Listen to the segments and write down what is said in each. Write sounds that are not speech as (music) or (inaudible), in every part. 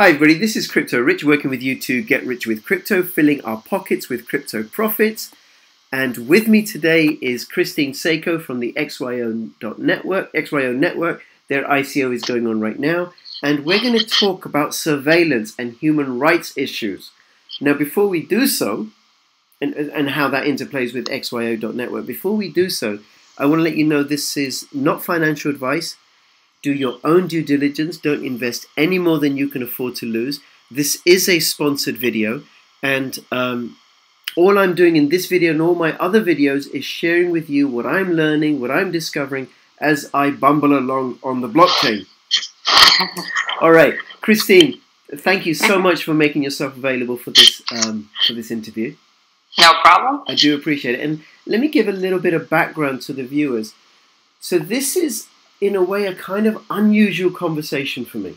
Hi everybody, this is Crypto Rich working with you to get rich with crypto, filling our pockets with crypto profits. And with me today is Christine Sako from the XYO network, XYO network. Their ICO is going on right now, and we're going to talk about surveillance and human rights issues. Now, before we do so, and, and how that interplays with XYO.network, before we do so, I want to let you know this is not financial advice do your own due diligence. Don't invest any more than you can afford to lose. This is a sponsored video, and um, all I'm doing in this video and all my other videos is sharing with you what I'm learning, what I'm discovering as I bumble along on the blockchain. (laughs) all right, Christine, thank you so much for making yourself available for this um, for this interview. No problem. I do appreciate it. And let me give a little bit of background to the viewers. So this is in a way, a kind of unusual conversation for me.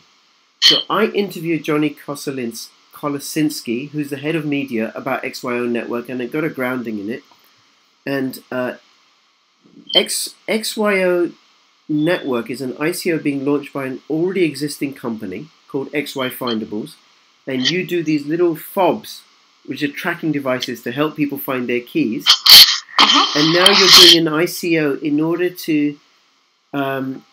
So I interviewed Johnny Kolosinski, who's the head of media, about XYO Network, and it got a grounding in it. And uh, X, XYO Network is an ICO being launched by an already existing company called XY Findables. And you do these little fobs, which are tracking devices to help people find their keys. Uh-huh. And now you're doing an ICO in order to um,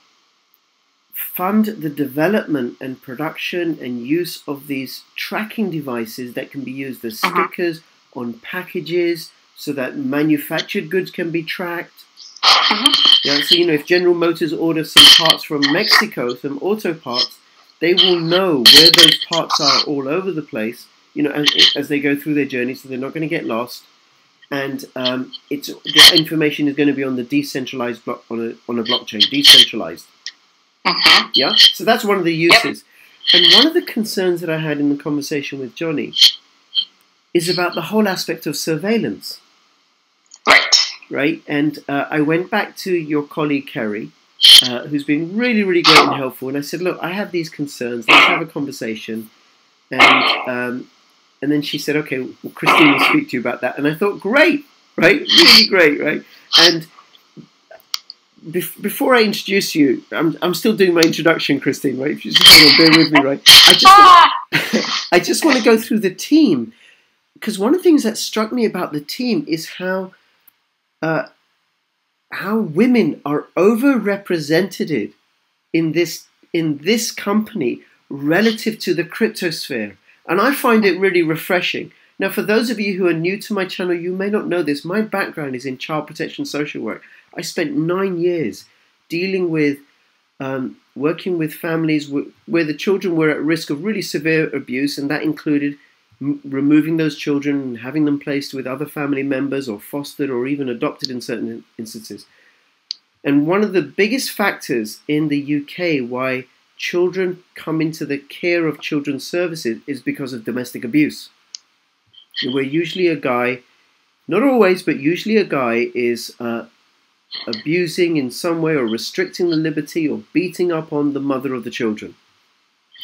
fund the development and production and use of these tracking devices that can be used as uh-huh. stickers uh-huh. on packages so that manufactured goods can be tracked. Uh-huh. Yeah, so you know, if General Motors orders some parts from Mexico, some auto parts, they will know where those parts are all over the place. You know, as, as they go through their journey, so they're not going to get lost and um, it's the information is going to be on the decentralized block on a on a blockchain, decentralized. Mm-hmm. Yeah, so that's one of the uses. Yep. And one of the concerns that I had in the conversation with Johnny is about the whole aspect of surveillance. Right. Right, and uh, I went back to your colleague Kerry, uh, who's been really, really great and helpful. And I said, look, I have these concerns. Let's have a conversation. And um, and then she said, okay, well, Christine will speak to you about that. And I thought, great, right? Really great, right? And before I introduce you, I'm, I'm still doing my introduction, Christine, right? If you just want to bear with me, right? I just, want, (laughs) (laughs) I just want to go through the team. Because one of the things that struck me about the team is how uh, how women are overrepresented in this in this company relative to the cryptosphere. And I find it really refreshing. Now, for those of you who are new to my channel, you may not know this. My background is in child protection social work. I spent nine years dealing with, um, working with families where the children were at risk of really severe abuse, and that included removing those children and having them placed with other family members or fostered or even adopted in certain instances. And one of the biggest factors in the UK why children come into the care of children's services is because of domestic abuse. Where usually a guy, not always, but usually a guy is uh, abusing in some way or restricting the liberty or beating up on the mother of the children,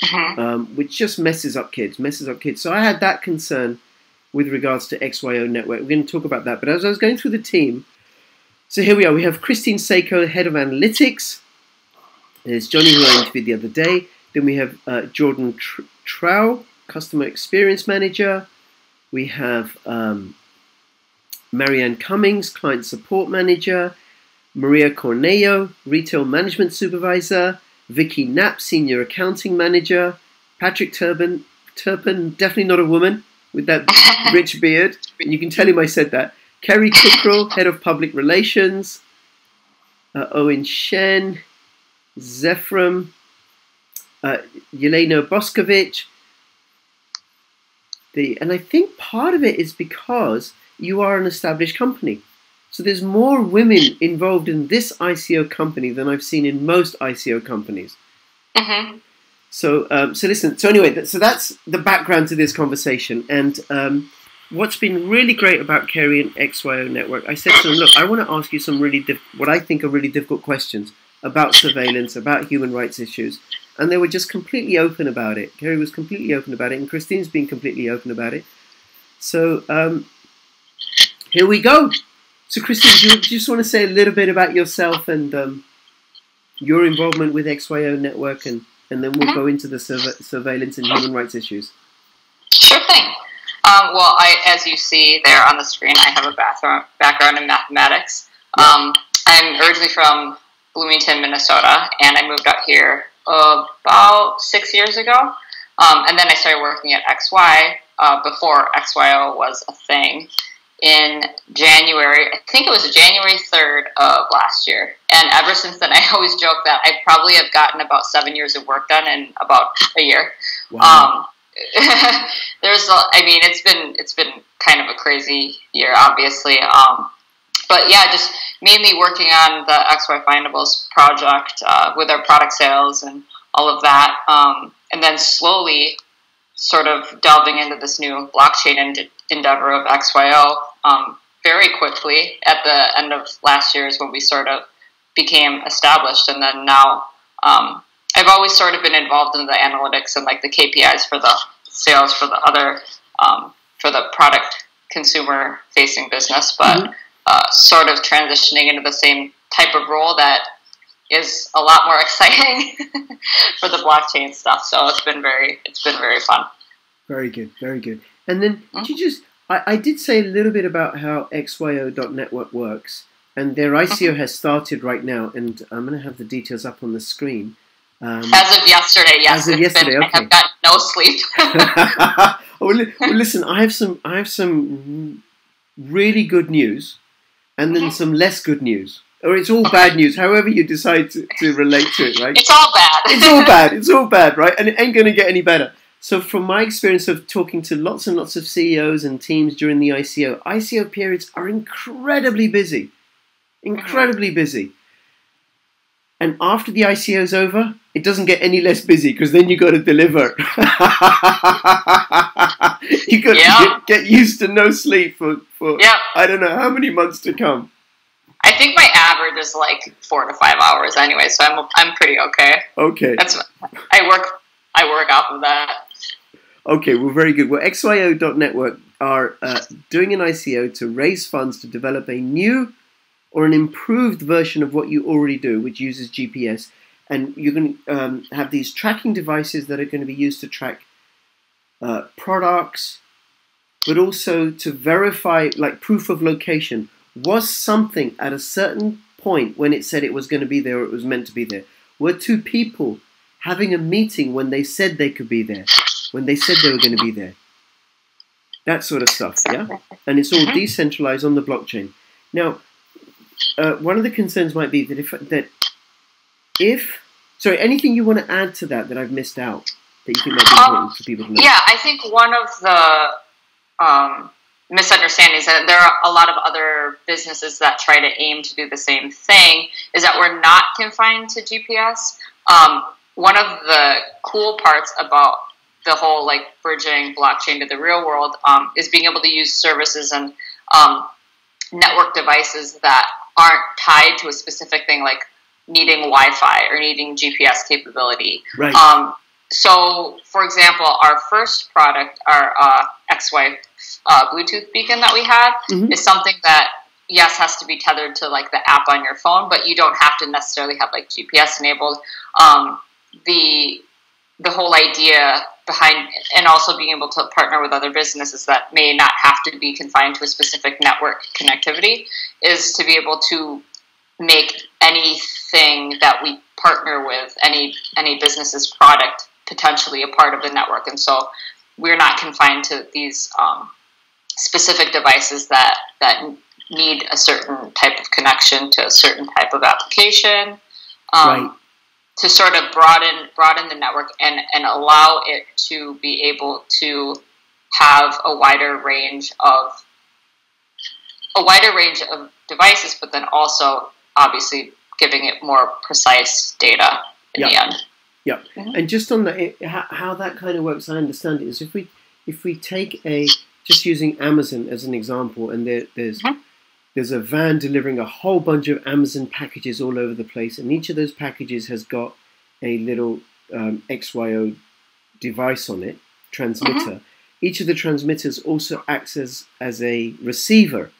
uh-huh. um, which just messes up kids, messes up kids. So I had that concern with regards to XYO Network. We're going to talk about that. But as I was going through the team, so here we are. We have Christine Sako, head of analytics. There's Johnny, who I interviewed the other day. Then we have uh, Jordan Tr- Trow, Customer Experience Manager. We have um, Marianne Cummings, Client Support Manager. Maria Corneo, Retail Management Supervisor. Vicky Knapp, Senior Accounting Manager. Patrick Turpin, Turpin, definitely not a woman with that (laughs) rich beard. And you can tell him I said that. Kerry Cockrell, Head of Public Relations. Uh, Owen Shen, Zephram, uh, Yelena Boskovich. The, and I think part of it is because you are an established company. So there's more women involved in this ICO company than I've seen in most ICO companies. Mm-hmm. So, um, so listen. So anyway, so that's the background to this conversation. And um, what's been really great about Kerry and XYO Network, I said to them, look, I want to ask you some really diff- what I think are really difficult questions about surveillance, about human rights issues, and they were just completely open about it. Kerry was completely open about it, and Christine's been completely open about it. So um, here we go. So, Christine, do you just want to say a little bit about yourself and um, your involvement with XYO Network and, and then we'll Mhm. go into the surve- surveillance and human rights issues. Sure thing. Um, well, I, as you see there on the screen, I have a background background in mathematics. Um, I'm originally from Bloomington, Minnesota, and I moved up here about six years ago. Um, and then I started working at XY uh, before XYO was a thing in January. I think it was January 3rd of last year. And ever since then, (laughs) I always joke that I probably have gotten about seven years of work done in about a year. Wow. Um, (laughs) there's, a, I mean, it's been it's been kind of a crazy year, obviously. Um, but yeah, just mainly working on the XY Findables project uh, with our product sales and all of that, um, and then slowly sort of delving into this new blockchain en- endeavor of XYO um, very quickly. At the end of last year is when we sort of became established, and then now. Um, I've always sort of been involved in the analytics and like the KPIs for the sales for the other um, for the product consumer facing business, but Mhm. Uh, sort of transitioning into the same type of role that is a lot more (laughs) exciting (laughs) for the blockchain stuff. So it's been very it's been very fun. Very good, very good. And then Mm-hmm. you just, I, I did say a little bit about how XYO.network works, and their ICO Mm-hmm. has started right now, and I'm going to have the details up on the screen. Um, As of yesterday, yes, As of yesterday, been, I have got no sleep. (laughs) oh, well, well, listen, I have some, I have some really good news, and then Mhm. some less good news, or it's all bad news. However you decide to, to relate to it, right? it's all bad. it's all (laughs) bad. It's all bad, right? And it ain't going to get any better. So, from my experience of talking to lots and lots of CEOs and teams during the ICO, ICO periods are incredibly busy, incredibly busy. And after the ICO is over, it doesn't get any less busy because then you got to deliver. (laughs) (laughs) you got Yeah. to get, get used to no sleep for, for yeah, I don't know how many months to come. I think my average is like four to five hours anyway, so I'm I'm pretty okay. Okay. That's I work I work off of that. Okay, well, very good. Well, XYO.network are uh, doing an ICO to raise funds to develop a new or an improved version of what you already do, which uses GPS. And you're going to um, have these tracking devices that are going to be used to track uh, products, but also to verify, like proof of location. Was something at a certain point when it said it was going to be there or it was meant to be there? Were two people having a meeting when they said they could be there? when they said they were going to be there. That sort of stuff, yeah? And it's all Mhm. decentralized on the blockchain. Now, uh, one of the concerns might be that if, that if, sorry, anything you want to add to that that I've missed out that you think might be Um, important for people to know? Yeah, I think one of the um, misunderstandings that there are a lot of other businesses that try to aim to do the same thing is that we're not confined to GPS. Um, one of the cool parts about the whole like bridging blockchain to the real world um, is being able to use services and um, network devices that aren't tied to a specific thing like needing Wi-Fi or needing GPS capability. Right. Um, so, for example, our first product, our uh, XY uh, Bluetooth beacon that we have, Mhm. is something that yes has to be tethered to like the app on your phone, but you don't have to necessarily have like GPS enabled. Um, the the whole idea behind and also being able to partner with other businesses that may not have to be confined to a specific network connectivity is to be able to make anything that we partner with any any business's product potentially a part of the network and so we're not confined to these um, specific devices that that need a certain type of connection to a certain type of application um, Right. to sort of broaden broaden the network and and allow it to be able to have a wider range of a wider range of devices, but then also obviously giving it more precise data in the end. And just on that, it, how, how that kind of works, I understand it is if we if we take a just using Amazon as an example, and there, there's Mhm. there's a van delivering a whole bunch of Amazon packages all over the place, and each of those packages has got a little um, XYO device on it, transmitter. Each of the transmitters also acts as as a receiver,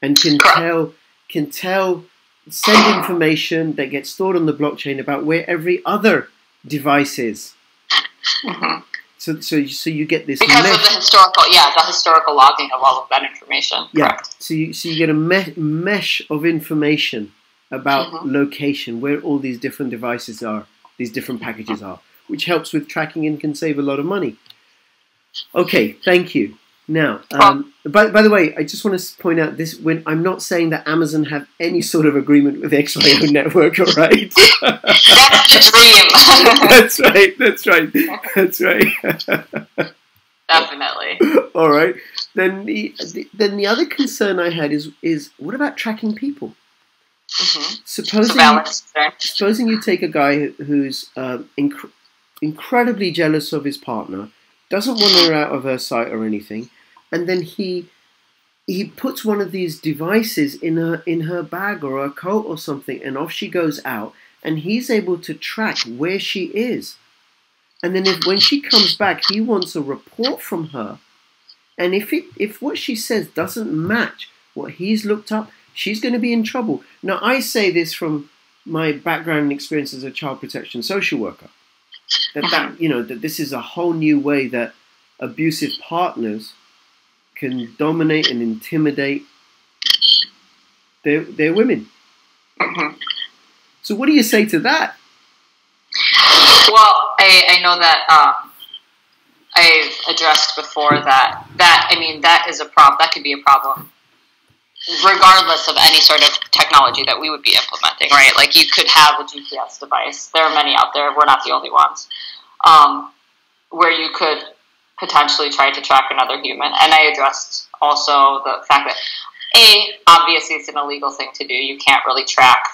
and can tell can tell send information that gets stored on the blockchain about where every other devices. Mhm. So, so, so you get this Because of the historical, yeah, the historical logging of all of that information. Yeah. Correct. So you, so you get a me- mesh of information about Mhm. location, where all these different devices are, these different packages are, which helps with tracking and can save a lot of money. Okay, thank you. Now, um, by, by the way, I just want to point out this: when I'm not saying that Amazon have any sort of agreement with XYO (laughs) Network, all right? That's the dream. (laughs) (laughs) that's right. That's right. That's right. Definitely. all right. Then the, the then the other concern I had is is what about tracking people? hmm It's Supposing valid supposing you take a guy who's um, inc- incredibly jealous of his partner, doesn't want her out of her sight or anything, and then he he puts one of these devices in her in her bag or her coat or something, and off she goes out, and he's able to track where she is, and then if when she comes back, he wants a report from her, and if it if what she says doesn't match what he's looked up, she's going to be in trouble. Now I say this from my background and experience as a child protection social worker. That that uh-huh. you know that this is a whole new way that abusive partners can dominate and intimidate their their women. Mhm. So what do you say to that? Well, I, I know that um, I've addressed before that that I mean that is a problem. That could be a problem, regardless of any sort of technology that we would be implementing. Right? Like you could have a GPS device. There are many out there. We're not the only ones. Um, where you could potentially try to track another human. And I addressed also the fact that a obviously it's an illegal thing to do. You can't really track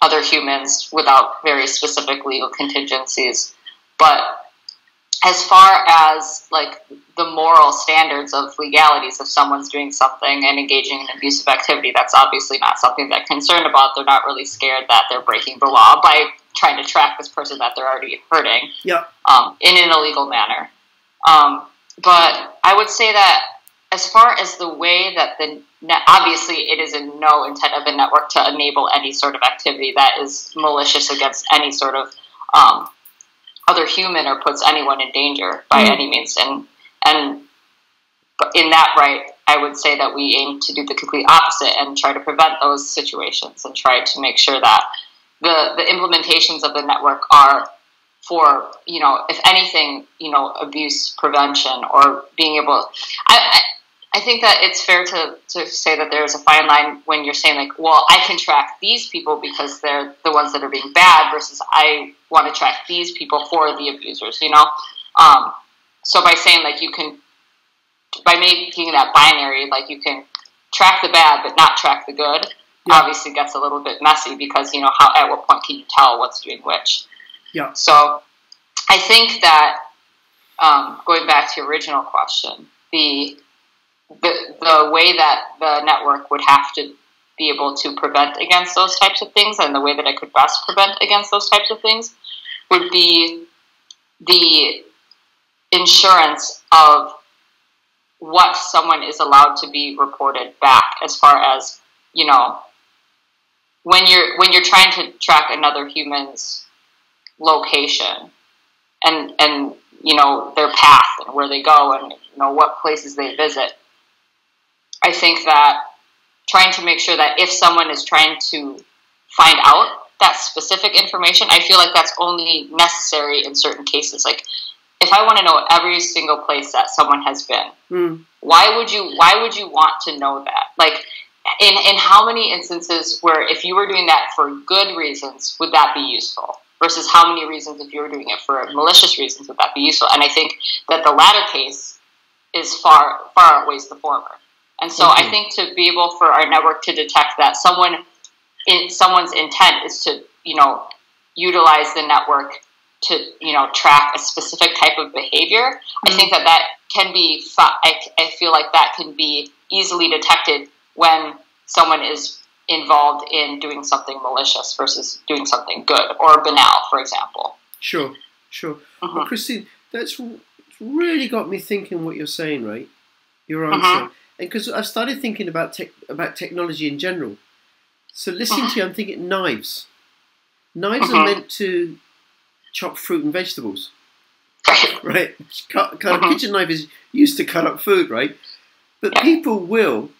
other humans without very specific legal contingencies. But as far as like the moral standards of legalities, if someone's doing something and engaging in abusive activity, that's obviously not something they're concerned about. They're not really scared that they're breaking the law by trying to track this person that they're already hurting Yeah. um, in an illegal manner. Um, but I would say that as far as the way that the net, obviously it is in no intent of the network to enable any sort of activity that is malicious against any sort of um, other human or puts anyone in danger by Mhm. any means. And and in that right, I would say that we aim to do the complete opposite and try to prevent those situations and try to make sure that the the implementations of the network are for you know if anything you know abuse prevention or being able I, I think that it's fair to, to say that there's a fine line when you're saying like, well, I can track these people because they're the ones that are being bad versus I want to track these people for the abusers, you know? Um, so by saying like you can, by making that binary, like you can track the bad but not track the good, Yeah. obviously gets a little bit messy because, you know, how, at what point can you tell what's doing which? Yeah. So I think that um, going back to your original question, the the the way that the network would have to be able to prevent against those types of things, and the way that I could best prevent against those types of things, would be the insurance of what someone is allowed to be reported back, as far as you know, when you're when you're trying to track another human's location and and you know their path and where they go and you know what places they visit. I think that trying to make sure that if someone is trying to find out that specific information i feel like that's only necessary in certain cases. Like if i want to know every single place that someone has been Mm. why would you why would you want to know that? Like in in how many instances where if you were doing that for good reasons would that be useful versus how many reasons if you were doing it for malicious reasons would that be useful? And i think that the latter case is far far outweighs the former. And so i Mhm. think to be able for our network to detect that someone in someone's intent is to you know utilize the network to you know track a specific type of behavior i think that that can be I, I feel like that can be easily detected when someone is involved in doing something malicious versus doing something good or banal for example Sure, sure. Mhm. Well, Christine, that's really got me thinking what you're saying, right? Your answer, and because I've started thinking about tech, about technology in general. So listening to you, I'm thinking knives. Knives are Mhm. meant to chop fruit and vegetables, Right. (laughs) right? Cut, cut. A kitchen knife is used to cut up food, right? But people will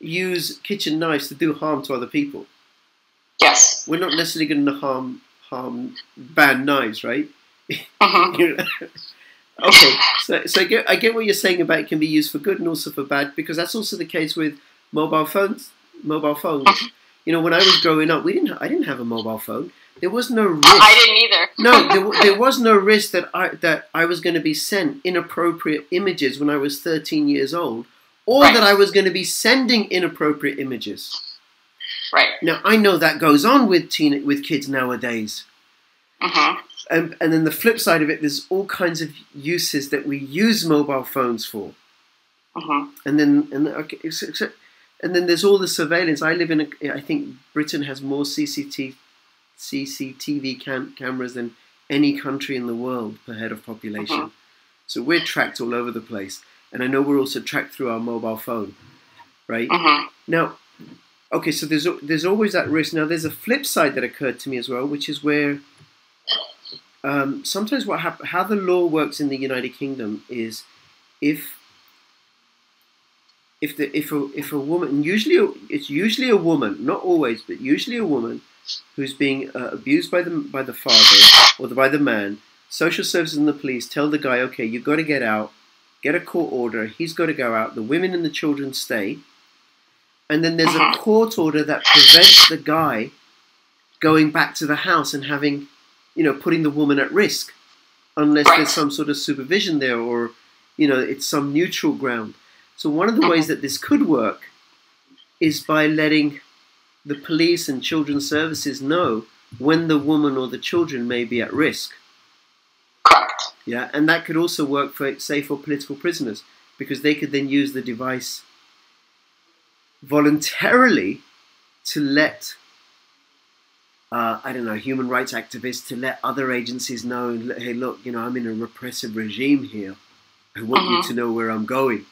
use kitchen knives to do harm to other people. Yes. We're not necessarily going to harm harm ban knives, right? hmm (laughs) okay, so so I get, I get what you're saying about it can be used for good and also for bad because that's also the case with mobile phones. Mobile phones. You know, when I was growing up, we didn't. I didn't have a mobile phone. There was no risk. I didn't either. no, (laughs) there, there was no risk that I that I was going to be sent inappropriate images when I was 13 years old, or Right. that I was going to be sending inappropriate images. Right. Now I know that goes on with teen with kids nowadays. hmm And, and then the flip side of it, there's all kinds of uses that we use mobile phones for. hmm And then and okay, and then there's all the surveillance. I live in a. I think Britain has more CCTV CCTV cam- cameras than any country in the world per head of population. Mhm. So we're tracked all over the place, and I know we're also tracked through our mobile phone, right? hmm Now, okay, so there's there's always that risk. Now, there's a flip side that occurred to me as well, which is where um, sometimes what hap- how the law works in the United Kingdom is if if the if a if a woman usually it's usually a woman, not always, but usually a woman who's being uh, abused by the by the father or the, by the man. Social services and the police tell the guy, okay, you've got to get out, get a court order. He's got to go out. The women and the children stay. And then there's a Mhm. court order that prevents the guy going back to the house and having, you know, putting the woman at risk, unless there's some sort of supervision there or, you know, it's some neutral ground. So one of the ways that this could work is by letting the police and children's services know when the woman or the children may be at risk. Correct. Yeah, and that could also work for, say, for political prisoners, because they could then use the device voluntarily to let, uh, I don't know, human rights activists to let other agencies know, hey, look, you know, I'm in a repressive regime here. I want you Mhm. to know where I'm going.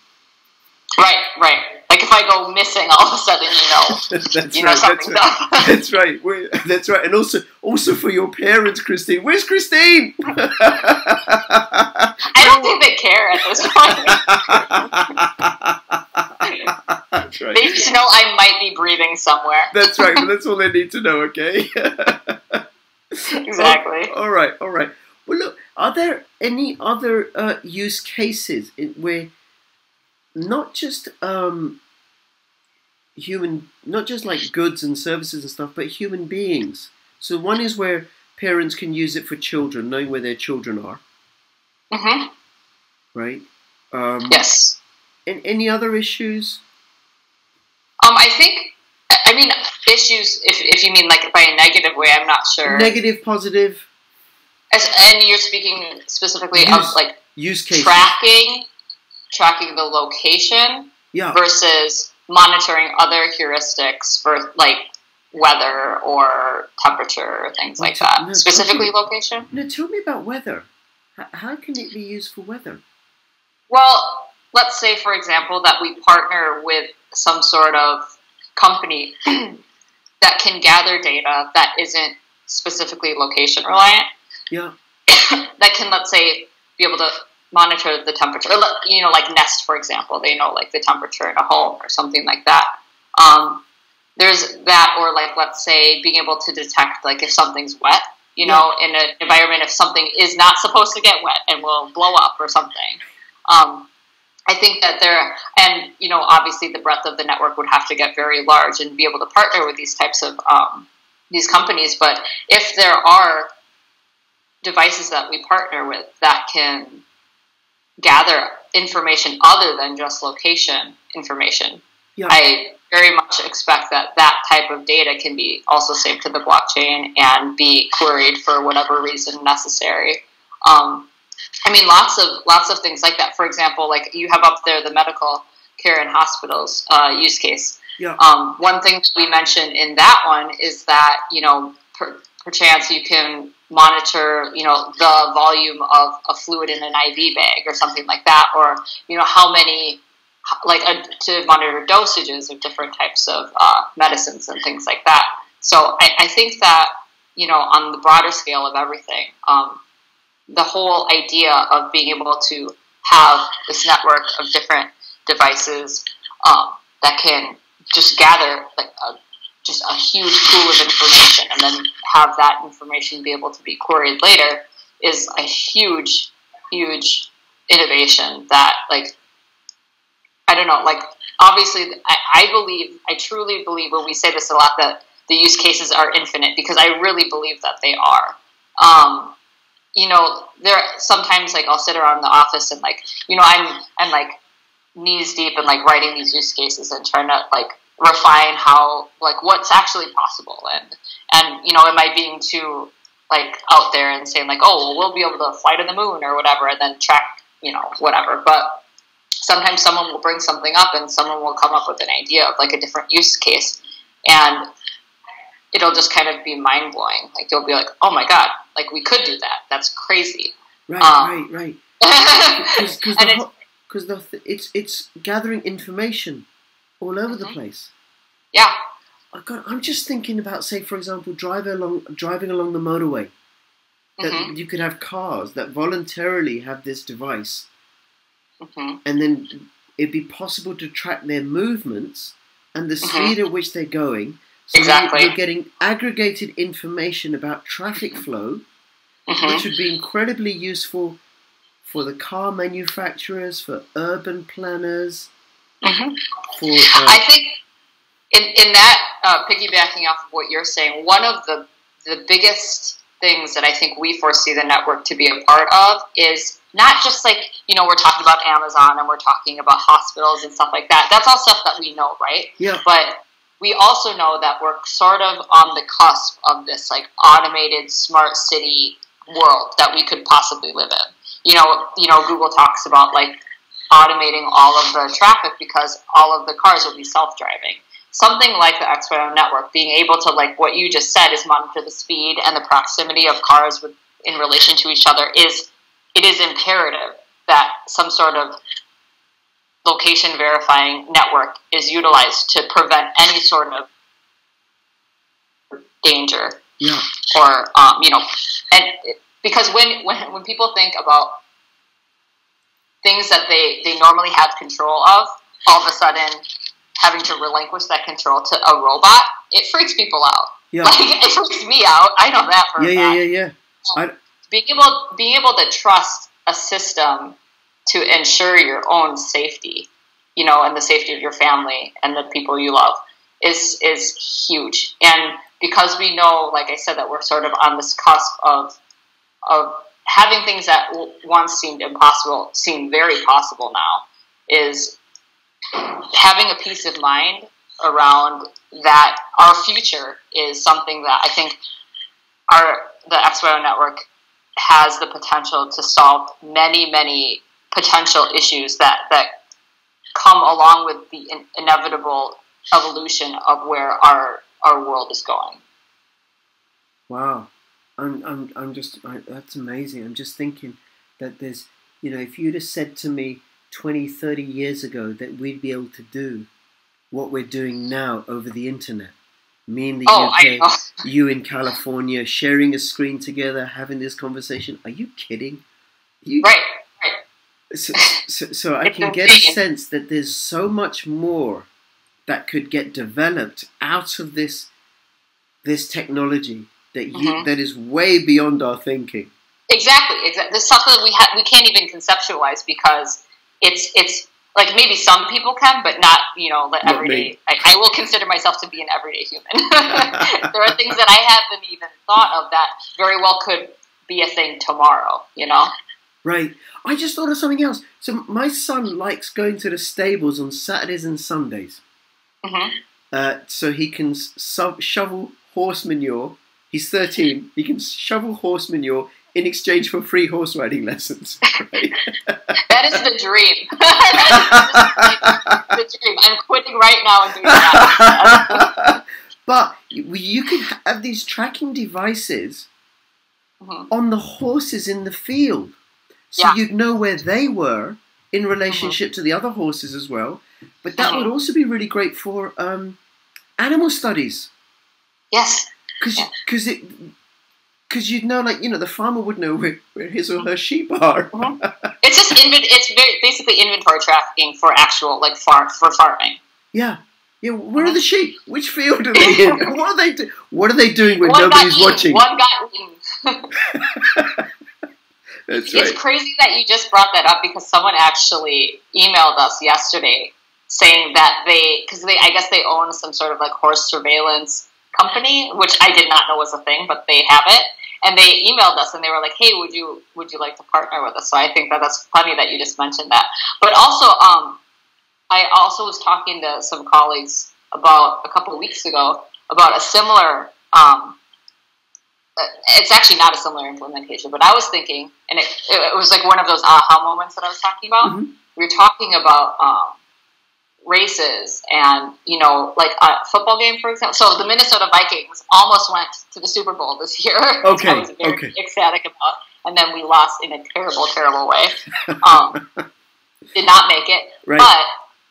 Right. Right. If I go missing, all of a sudden you know, (laughs) that's you know right. That's right. That's right. We're, that's right. And also, also for your parents, Christine. Where's Christine? I don't think they care at this point. that's right. They just know I might be breathing somewhere. That's right. That's all they need to know. Okay. Exactly. (laughs) all right. All right. Well, look. Are there any other uh, use cases where not just um, human, not just like goods and services and stuff, but human beings? So one is where parents can use it for children, knowing where their children are, Mm-hmm. right? Um, Yes. And any other issues? Um, I think. I mean, issues. If if you mean like by a negative way, I'm not sure. Negative, positive As, and you're speaking specifically of like use cases. tracking, tracking the location Yeah. versus monitoring other heuristics for like weather or temperature or things like that. No, Specifically, okay. location. Now, tell me about weather. H- How can it be used for weather? Well, let's say, for example, that we partner with some sort of company (clears throat) that can gather data that isn't specifically location reliant, Yeah. (coughs) that can, let's say, be able to monitor the temperature. You know, like Nest, for example, they know like the temperature in a home or something like that. Um, there's that, or like, let's say, being able to detect like if something's wet. You know, in an environment, if something is not supposed to get wet and will blow up or something. Um, I think that there, and you know, obviously the breadth of the network would have to get very large and be able to partner with these types of um, these companies. But if there are devices that we partner with that can gather information other than just location information, Yeah. I very much expect that that type of data can be also saved to the blockchain and be queried for whatever reason necessary. Um, I mean, lots of lots of things like that. For example, like you have up there the medical care in hospitals uh, use case. Yeah. Um, one thing we mentioned in that one is that you know, per, perchance you can monitor, you know, the volume of a fluid in an IV bag or something like that, or you know, how many, like uh, to monitor dosages of different types of uh, medicines and things like that. So I, I think that you know, on the broader scale of everything, um, the whole idea of being able to have this network of different devices um, that can just gather like a, just a huge pool of information and then have that information be able to be queried later is a huge, huge innovation that like I don't know, like obviously I, I believe I truly believe when we say this a lot that the use cases are infinite because I really believe that they are. Um, you know, there sometimes like I'll sit around the office and like, you know, I'm I'm like knees deep in like writing these use cases and trying to like refine how like what's actually possible and and you know, am I being too like out there and saying like, oh, well, we'll be able to fly to the moon or whatever, and then track, you know, whatever. But sometimes someone will bring something up and someone will come up with an idea of like a different use case, and it'll just kind of be mind blowing. Like you'll be like, oh my god, like we could do that. That's crazy. Right, um, right, right. (laughs) Because the, the, it's it's gathering information all over mm-hmm. the place. Yeah. I got. I'm just thinking about, say, for example, driving along driving along the motorway. That mm-hmm. you could have cars that voluntarily have this device, mm-hmm. and then it'd be possible to track their movements and the mm-hmm. speed at which they're going so exactly. You're getting aggregated information about traffic flow, mm-hmm. which would be incredibly useful for the car manufacturers, for urban planners. Mm-hmm. For, uh, I think in, in that, uh, piggybacking off of what you're saying, one of the, the biggest things that I think we foresee the network to be a part of is not just like, you know, we're talking about Amazon and we're talking about hospitals and stuff like that. That's all stuff that we know, right? Yeah. But we also know that we're sort of on the cusp of this like automated smart city world that we could possibly live in. You know, you know, Google talks about like automating all of the traffic because all of the cars will be self-driving. Something like the XYO network, being able to like what you just said is monitor the speed and the proximity of cars with in relation to each other is it is imperative that some sort of location verifying network is utilized to prevent any sort of danger. Yeah. Or um, you know, and because when when when people think about things that they they normally have control of, all of a sudden having to relinquish that control to a robot, it freaks people out. Yeah. (laughs) Like it freaks me out. I know that for yeah, yeah, yeah, yeah, yeah. Um, being able being able to trust a system to ensure your own safety, you know, and the safety of your family and the people you love is is huge. And because we know, like I said, that we're sort of on this cusp of of having things that once seemed impossible seem very possible now is having a peace of mind around that our future is something that I think our the XYO network has the potential to solve many, many potential issues that, that come along with the in- inevitable evolution of where our, our world is going. Wow. I'm, I'm, I'm just, I, that's amazing. I'm just thinking that there's, you know, if you'd have said to me 20, 30 years ago that we'd be able to do what we're doing now over the internet, me in the oh, UK, (laughs) you in California, sharing a screen together, having this conversation. Are you kidding? You, right. So, (laughs) so, so I can get a sense that there's so much more that could get developed out of this this technology that you mm-hmm. that is way beyond our thinking. Exactly, exactly. There's something we ha- we can't even conceptualize because it's it's like maybe some people can, but not you know not everyday. I, I, will consider myself to be an everyday human. (laughs) (laughs) there are things that I haven't even thought of that very well could be a thing tomorrow. You know. Right. I just thought of something else. So my son likes going to the stables on Saturdays and Sundays. Mm-hmm. Uh, so he can shovel horse manure. He's 13. He can shovel horse manure in exchange for free horse riding lessons. (laughs) Right? (laughs) that is the dream. (laughs) that is the dream. I'm quitting right now and doing that. but you could have these tracking devices mm-hmm. on the horses in the field. So yeah. you'd know where they were in relationship mm-hmm. to the other horses as well. But that mm-hmm. would also be really great for um, animal studies. Yes. Because yeah. Because you'd know, like, you know, the farmer would know where, where his or her sheep are. Mm-hmm. (laughs) It's just inven- it's very basically inventory tracking for actual like farm for farming. Yeah. Yeah, where are the mm-hmm. sheep? Which field are (laughs) they in? what are they do- What are they doing when One nobody's watching? One got eaten. (laughs) That's right. It's crazy that you just brought that up because someone actually emailed us yesterday saying that they, because they, I guess they own some sort of like horse surveillance company, which I did not know was a thing, but they have it. And they emailed us and they were like, "Hey, would you would you like to partner with us?" So I think that that's funny that you just mentioned that. But also, um, I also was talking to some colleagues about a couple of weeks ago about a similar um, it's actually not a similar implementation, but I was thinking, and it, it was like one of those aha moments that I was talking about. Mhm. We were talking about um, races and, you know, like a football game, for example. So the Minnesota Vikings almost went to the Super Bowl this year. (laughs) Okay, I was very okay. ecstatic about. And then we lost in a terrible, terrible way. Um, (laughs) did not make it. Right. But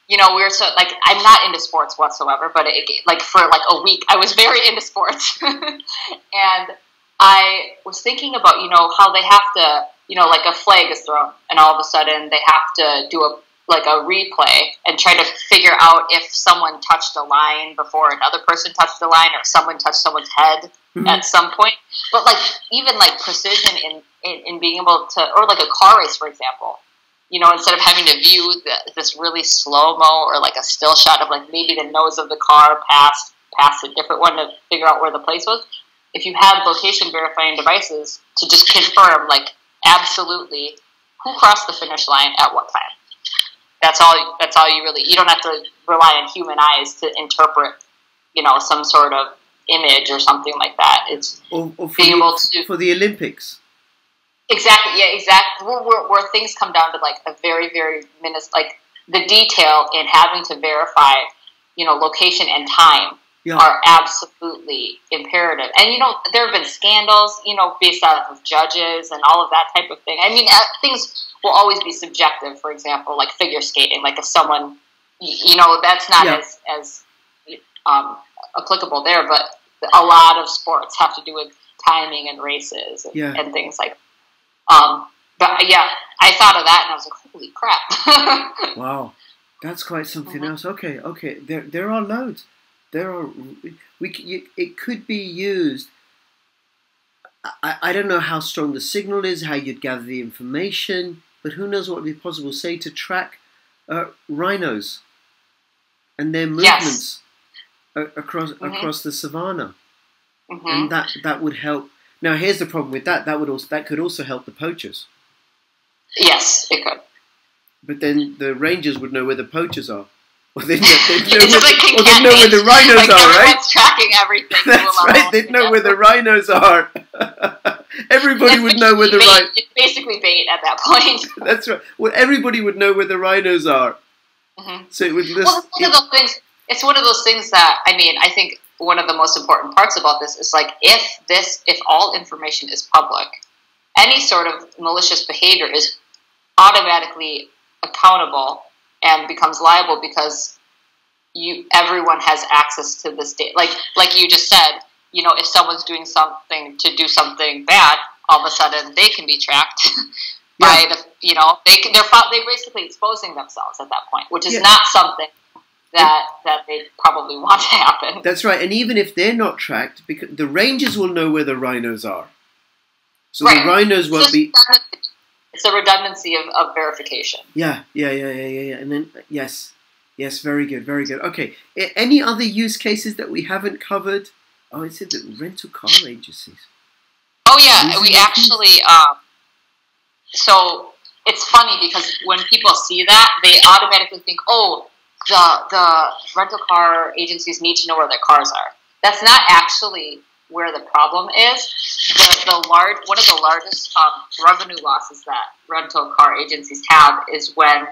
you know, we are so like I'm not into sports whatsoever, but it, like for like a week, I was very into sports, (laughs) and I was thinking about you know how they have to you know like a flag is thrown, and all of a sudden they have to do a like a replay and try to figure out if someone touched a line before another person touched the line, or someone touched someone's head Mhm. at some point. But like even like precision in, in in being able to, or like a car race, for example you know, instead of having to view the, this really slow mo or like a still shot of like maybe the nose of the car past past a different one to figure out where the place was, if you had location verifying devices to just confirm like absolutely who crossed the finish line at what time. That's all. That's all you really. You don't have to rely on human eyes to interpret, you know, some sort of image or something like that. It's Or, or for, being the, able to for the Olympics. Exactly. Yeah. Exactly. Where, where, where things come down to like a very, very minus, like the detail in having to verify, you know, location and time Yeah. are absolutely imperative. And you know, there have been scandals, you know, based off of judges and all of that type of thing. I mean, uh, things will always be subjective. For example, like figure skating. Like if someone, you know, that's not Yeah. as as um, applicable there, but a lot of sports have to do with timing and races and, Yeah. and things like. Um, but yeah, I thought of that and I was like, holy crap. (laughs) Wow, that's quite something Mhm. else. Okay, okay. There, there are loads. There are. We. It could be used. I, I don't know how strong the signal is, how you'd gather the information, but who knows what would be possible? Say to track uh, rhinos and their movements a- across Mhm. across the savannah, hmm and that that would help. Now, here's the problem with that. That would also that could also help the poachers. Yes, it could. But then the rangers would know where the poachers are. Or they'd know, they'd know, (laughs) where, like the, or they'd know where the rhinos like are, right? tracking everything. (laughs) That's right. They'd know where the rhinos are. (laughs) everybody It's would know where the rhinos. It's basically bait at that point. That's right. Well, everybody would know where the rhinos are. Mhm. So it would just. Well, it's one of those things. It's one of those things that I mean. I think one of the most important parts about this is like if this, if all information is public, any sort of malicious behavior is automatically accountable and becomes liable because you everyone has access to this data. Like like you just said, you know, if someone's doing something to do something bad, all of a sudden they can be tracked. (laughs) By the, you know, they can, they're they're basically exposing themselves at that point, which is Yeah. not something that that they probably (laughs) want to happen. That's right. And even if they're not tracked, because the rangers will know where the rhinos are. So Right. the rhinos won't be. It's a redundancy of, of verification. Yeah, yeah, yeah, yeah, yeah, yeah. And then yes, yes, very good, very good. Okay. Any other use cases that we haven't covered? Oh, it said that rental car agencies. Oh yeah, Using we actually. Um, so it's funny because when people see that, they automatically think, "Oh, the the rental car agencies need to know where their cars are." That's not actually where the problem is. The, the large one of the largest um, revenue losses that rental car agencies have is when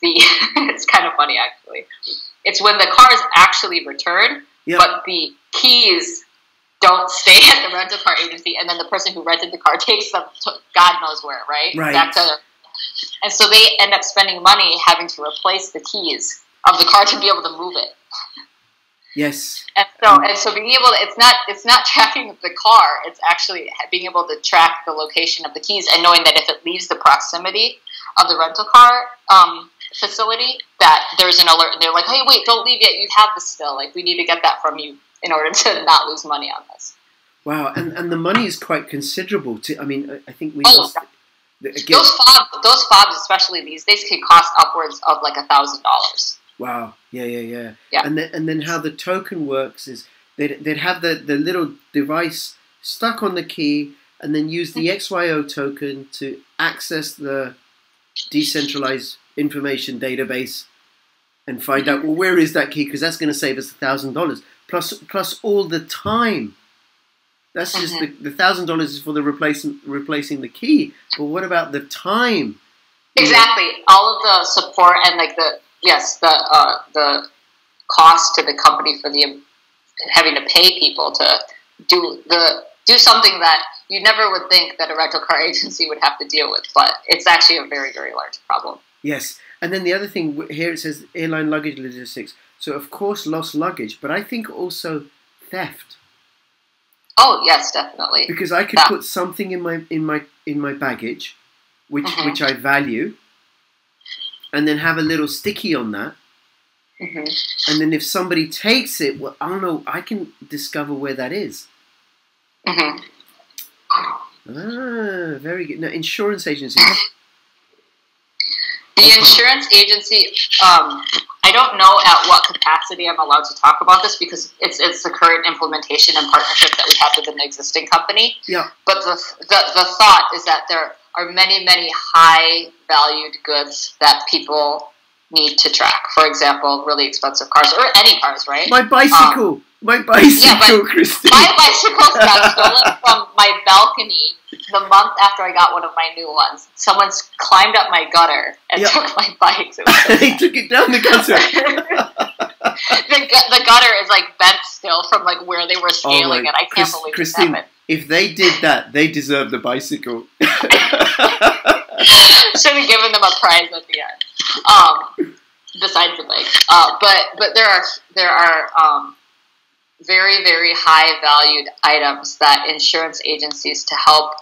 the (laughs) it's kind of funny actually. It's when the cars actually return, Yeah. but the keys don't stay at the rental car agency, and then the person who rented the car (laughs) takes them to God knows where, right? Right. Back to, and so they end up spending money having to replace the keys of the car to be able to move it. Yes. And so, and so being able to, it's not, it's not (laughs) tracking the car. It's actually being able to track the location of the keys and knowing that if it leaves the proximity of the rental car um, facility, that there's an alert. And they're like, hey, wait, don't leave yet. You have this still. Like, we need to get that from you in order (laughs) to not lose money on this. Wow, and, and the money is quite considerable. To I mean, I, I think we. Oh, lost, again, those fobs, those fobs, especially these days, can cost upwards of like a thousand dollars. Wow. Yeah, yeah, yeah. Yeah. And then and then how the token works is they'd, they'd have the, the little device stuck on the key and then use the mm-hmm. XYO token to access the decentralized information database and find out well where is that key because that's going to save us a thousand dollars plus plus all the time. That's just the mm-hmm. the thousand dollars is for the replacing replacing the key. But what about the time? Exactly. All of the support and like the yes, the uh, the cost to the company for the having to pay people to do the do something that you never would think that a rental car (laughs) agency would have to deal with, but it's actually a very very large problem. Yes, and then the other thing here it says airline luggage logistics. So of course lost luggage, but I think also theft Oh yes, definitely. because I could Yeah. put something in my in my in my baggage, which Mhm. which I value, and then have a little sticky on that. hmm And then if somebody takes it, well, I don't know. I can discover where that is. hmm Ah, very good. Now, insurance agencies. The insurance agency, um, I don't know at what capacity I'm allowed to talk about this because it's it's the current implementation and partnership that we have with an existing company. Yeah. But the, the the thought is that there are many many high valued goods that people need to track. For example, really expensive cars or any cars, right? My bicycle. Um, my bicycle, Christine. My bicycle got (laughs) stolen from my balcony the month after I got one of my new ones. Someone's climbed up my gutter and Yeah. took my bike. So (laughs) they took it down the gutter. (laughs) the, the gutter is like bent still from like where they were oh scaling my- it. I can't Chris- believe Christine. this happened. If they did that, they deserve the bicycle. (laughs) Should have given them a prize at the end. Um, besides the bike, uh, but but there are there are um, very very high valued items that insurance agencies to help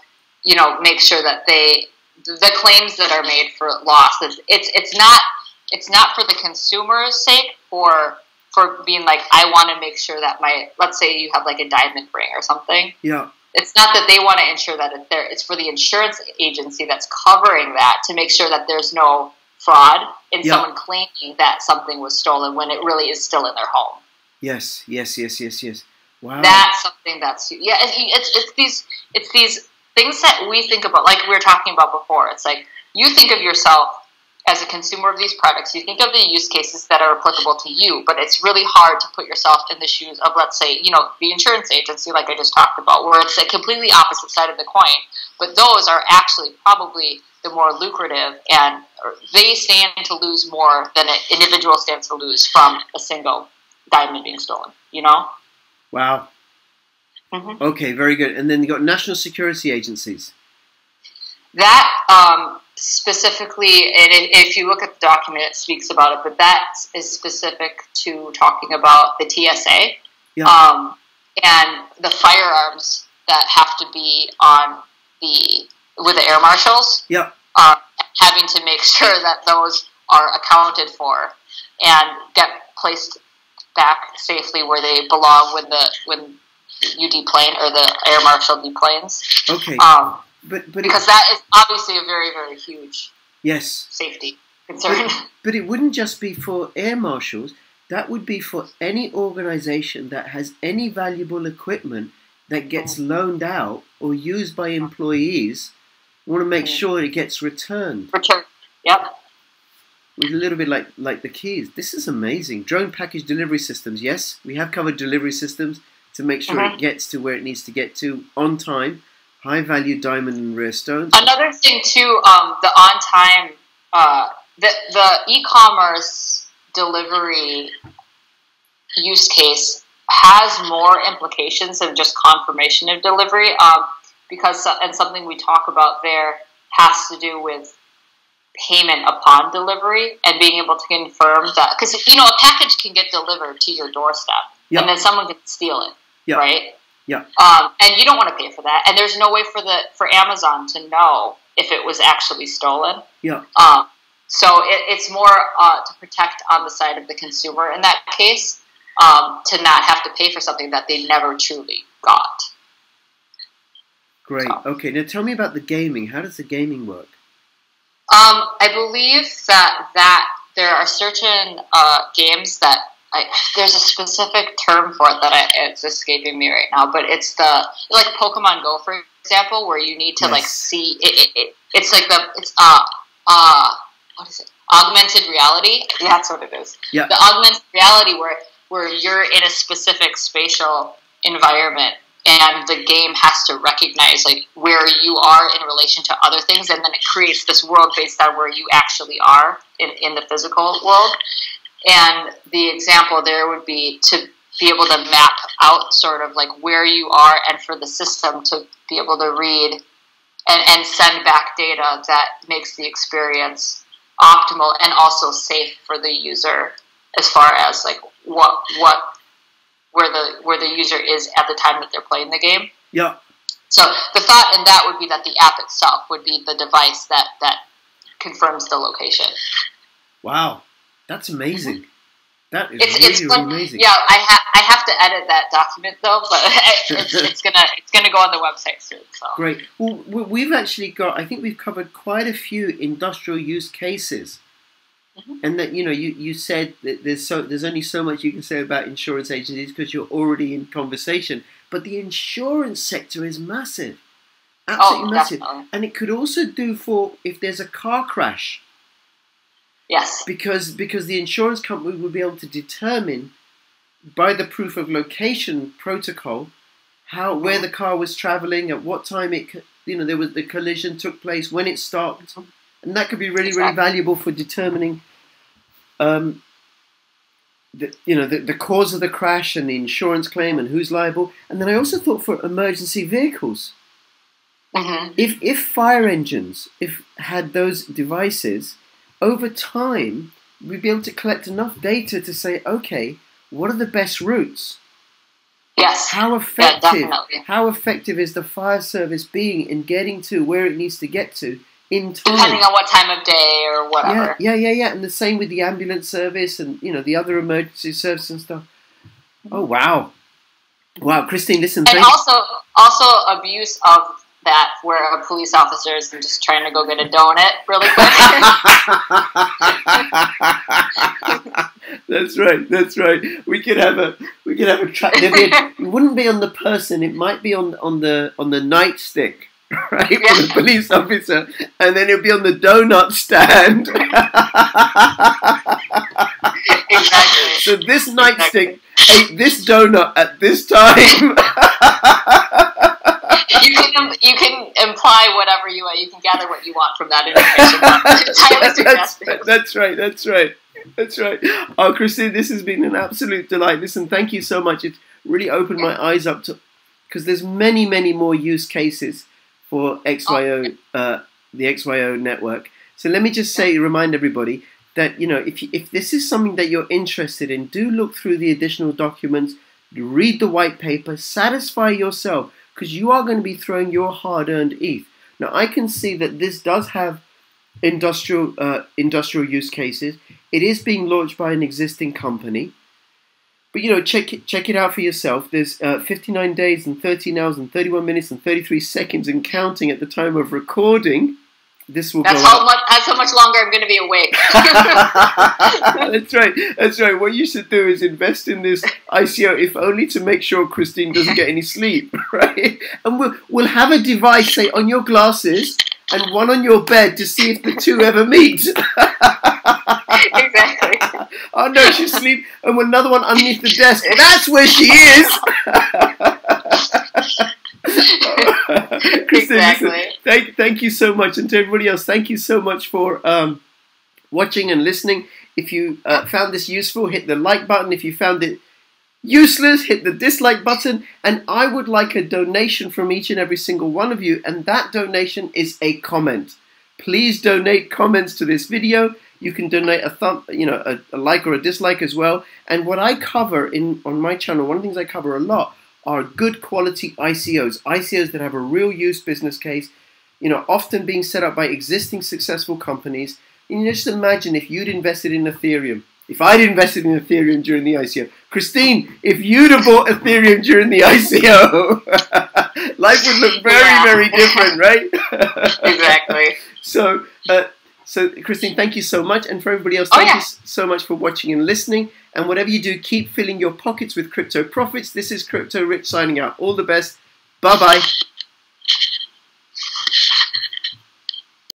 you know make sure that they the claims that are made for loss it's it's, it's not it's not for the consumer's sake for for being like I want to make sure that my let's say you have like a diamond ring or something yeah. it's not that they want to ensure that it's there. It's for the insurance agency that's covering that to make sure that there's no fraud in Yeah. someone claiming that something was stolen when it really is still in their home. Yes. Yes. Yes. Yes. Yes. Wow. That's something that's yeah. It's, it's it's these it's these things that we think about, like we were talking about before. It's like you think of yourself as a consumer of these products. You think of the use cases that are applicable to you, but it's really hard to put yourself in the shoes of, let's say, you know, the insurance agency, like I just talked about, where it's a completely opposite side of the coin. But those are actually probably the more lucrative, and they stand to lose more than an individual stands to lose from a single diamond being stolen. You know. wow. Mhm. Okay. Very good. And then you got national security agencies. That um, specifically, and if you look at the document, it speaks about it, but that is specific to talking about the TSA Yeah. um, and the firearms that have to be on the with the air marshals. Yeah. Uh, having to make (laughs) sure that those are accounted for and get placed back safely where they belong when the when you deplane or the air marshal deplanes. Okay. Um, but but it, because that is obviously a very very huge yes. safety concern. But it wouldn't just be for air marshals. That would be for any organization that has any valuable equipment that gets loaned out or used by employees. We Want to make Mhm. sure it gets returned. Return. Yep. With a little bit like like the keys. This is amazing. Drone package delivery systems. Yes, we have covered delivery systems to make sure Mhm. it gets to where it needs to get to on time. High value diamond and rare stones. Another thing too, um, the on time, uh, the the e-commerce delivery use case has more implications than just confirmation of delivery. Um, because and something we talk about there has to do with payment upon delivery and being able to confirm that because you know a package can get delivered to your doorstep Yeah. and then someone can steal it, Yeah. right? Yeah. Um, and you don't want to pay for that, and there's no way for the for Amazon to know if it was actually stolen. Yeah. Um, so it, it's more uh, to protect on the side of the consumer in that case, um, to not have to pay for something that they never truly got. Great. Okay, now tell me about the gaming. How does the gaming work? Um, I believe that that there are certain uh, games that I, there's a specific term for it that I, it's escaping me right now, but it's the like Pokemon Go, for example, where you need to like see it, it, it. It's like the it's uh uh what is it? Augmented reality. That's what it is. Yeah. The augmented reality where where you're in a specific spatial environment and the game has to recognize like where you are in relation to other things and then it creates this world based on where you actually are in, in the physical world and the example there would be to be able to map out sort of like where you are and for the system to be able to read and, and send back data that makes the experience optimal and also safe for the user as far as like what what where the where the user is at the time that they're playing the game. Yeah. So the thought in that would be that the app itself would be the device that that confirms the location. Wow. That's amazing. That is It's really, it's really amazing. yeah. I ha- I have to edit that document though, but (laughs) (laughs) it's, it's gonna it's gonna go on the website soon. So Great. Well, we- we've actually got. I think we've covered quite a few industrial use cases, Mhm. and that you know, you, you said that there's so there's only so much you can say about insurance agencies because you're already in conversation. But the insurance sector is massive, absolutely oh, massive, definitely. and it could also do for if there's a car crash Yes. because because the insurance company will be able to determine by the proof of location protocol how where the car was traveling at what time it you know there was the collision took place when it stopped. And that could be really really valuable for determining um the, you know the, the cause of the crash and the insurance claim and who's liable. And then i also thought for emergency vehicles. Hmm if if fire engines if had those devices over time we'd be able to collect enough data to say okay what are the best routes Yes. how effective definitely. how effective is the fire service being in getting to where it needs to get to in time Depending on what time of day or whatever. yeah yeah yeah yeah and the same with the ambulance service and you know the other emergency service and stuff oh wow wow christine listen And thank also, also abuse of that, where a police officer is just trying to go get a donut really quick. (laughs) that's right. That's right. We could have a we could have a track. (laughs) It wouldn't be on the person. It might be on on the on the nightstick, (laughs) right? For the police officer, and then it'll be on the donut stand. exactly. so this nightstick ate this donut at this time. You can you can imply whatever you want. You can gather what you want from that information. (laughs) that's, that's right. That's right. That's right. Oh, Christine, this has been an absolute delight. Listen, thank you so much. It's really opened my eyes up to because there's many, many more use cases for XYO, uh, the XYO network. So let me just say, remind everybody that you know if you, if this is something that you're interested in, do look through the additional documents, read the white paper, satisfy yourself because you are going to be throwing your hard-earned ETH. Now I can see that this does have industrial uh, industrial use cases. It is being launched by an existing company, but you know check it check it out for yourself. There's uh, 59 days and 13 hours and 31 minutes and 33 seconds and counting at the time of recording. This will That's how much. That's how much longer I'm going to be awake. (laughs) (laughs) that's right. That's right. What you should do is invest in this ICO, if only to make sure Christine doesn't get any sleep, (laughs) right? And we'll we'll have a device, say, on your glasses and one on your bed to see if the two ever meet. exactly. oh no, she's asleep, and another one underneath the desk. That's where she is. (laughs) Listen, Exactly. thank, thank you so much, and to everybody else, thank you so much for um, watching and listening. If you uh, found this useful, hit the like button. If you found it useless, hit the dislike button. And I would like a donation from each and every single one of you, and that donation is a comment. Please donate comments to this video. You can donate a thumb, you know, a, a like or a dislike as well. And what I cover in on my channel, one of the things I cover a lot are good quality ICOs, ICOs that have a real use business case, you know, often being set up by existing successful companies. And you just imagine if you'd invested in Ethereum, if I'd invested in Ethereum during the ICO, Christine, if you'd have bought Ethereum during the ICO, (laughs) life would look very, yeah. very different, right? (laughs) (laughs) exactly. So, uh, so, Christine, thank you so much. And for everybody else, oh, thank yeah. you so much for watching and listening. And whatever you do, keep filling your pockets with crypto profits. This is Crypto Rich signing out. All the best. Bye bye.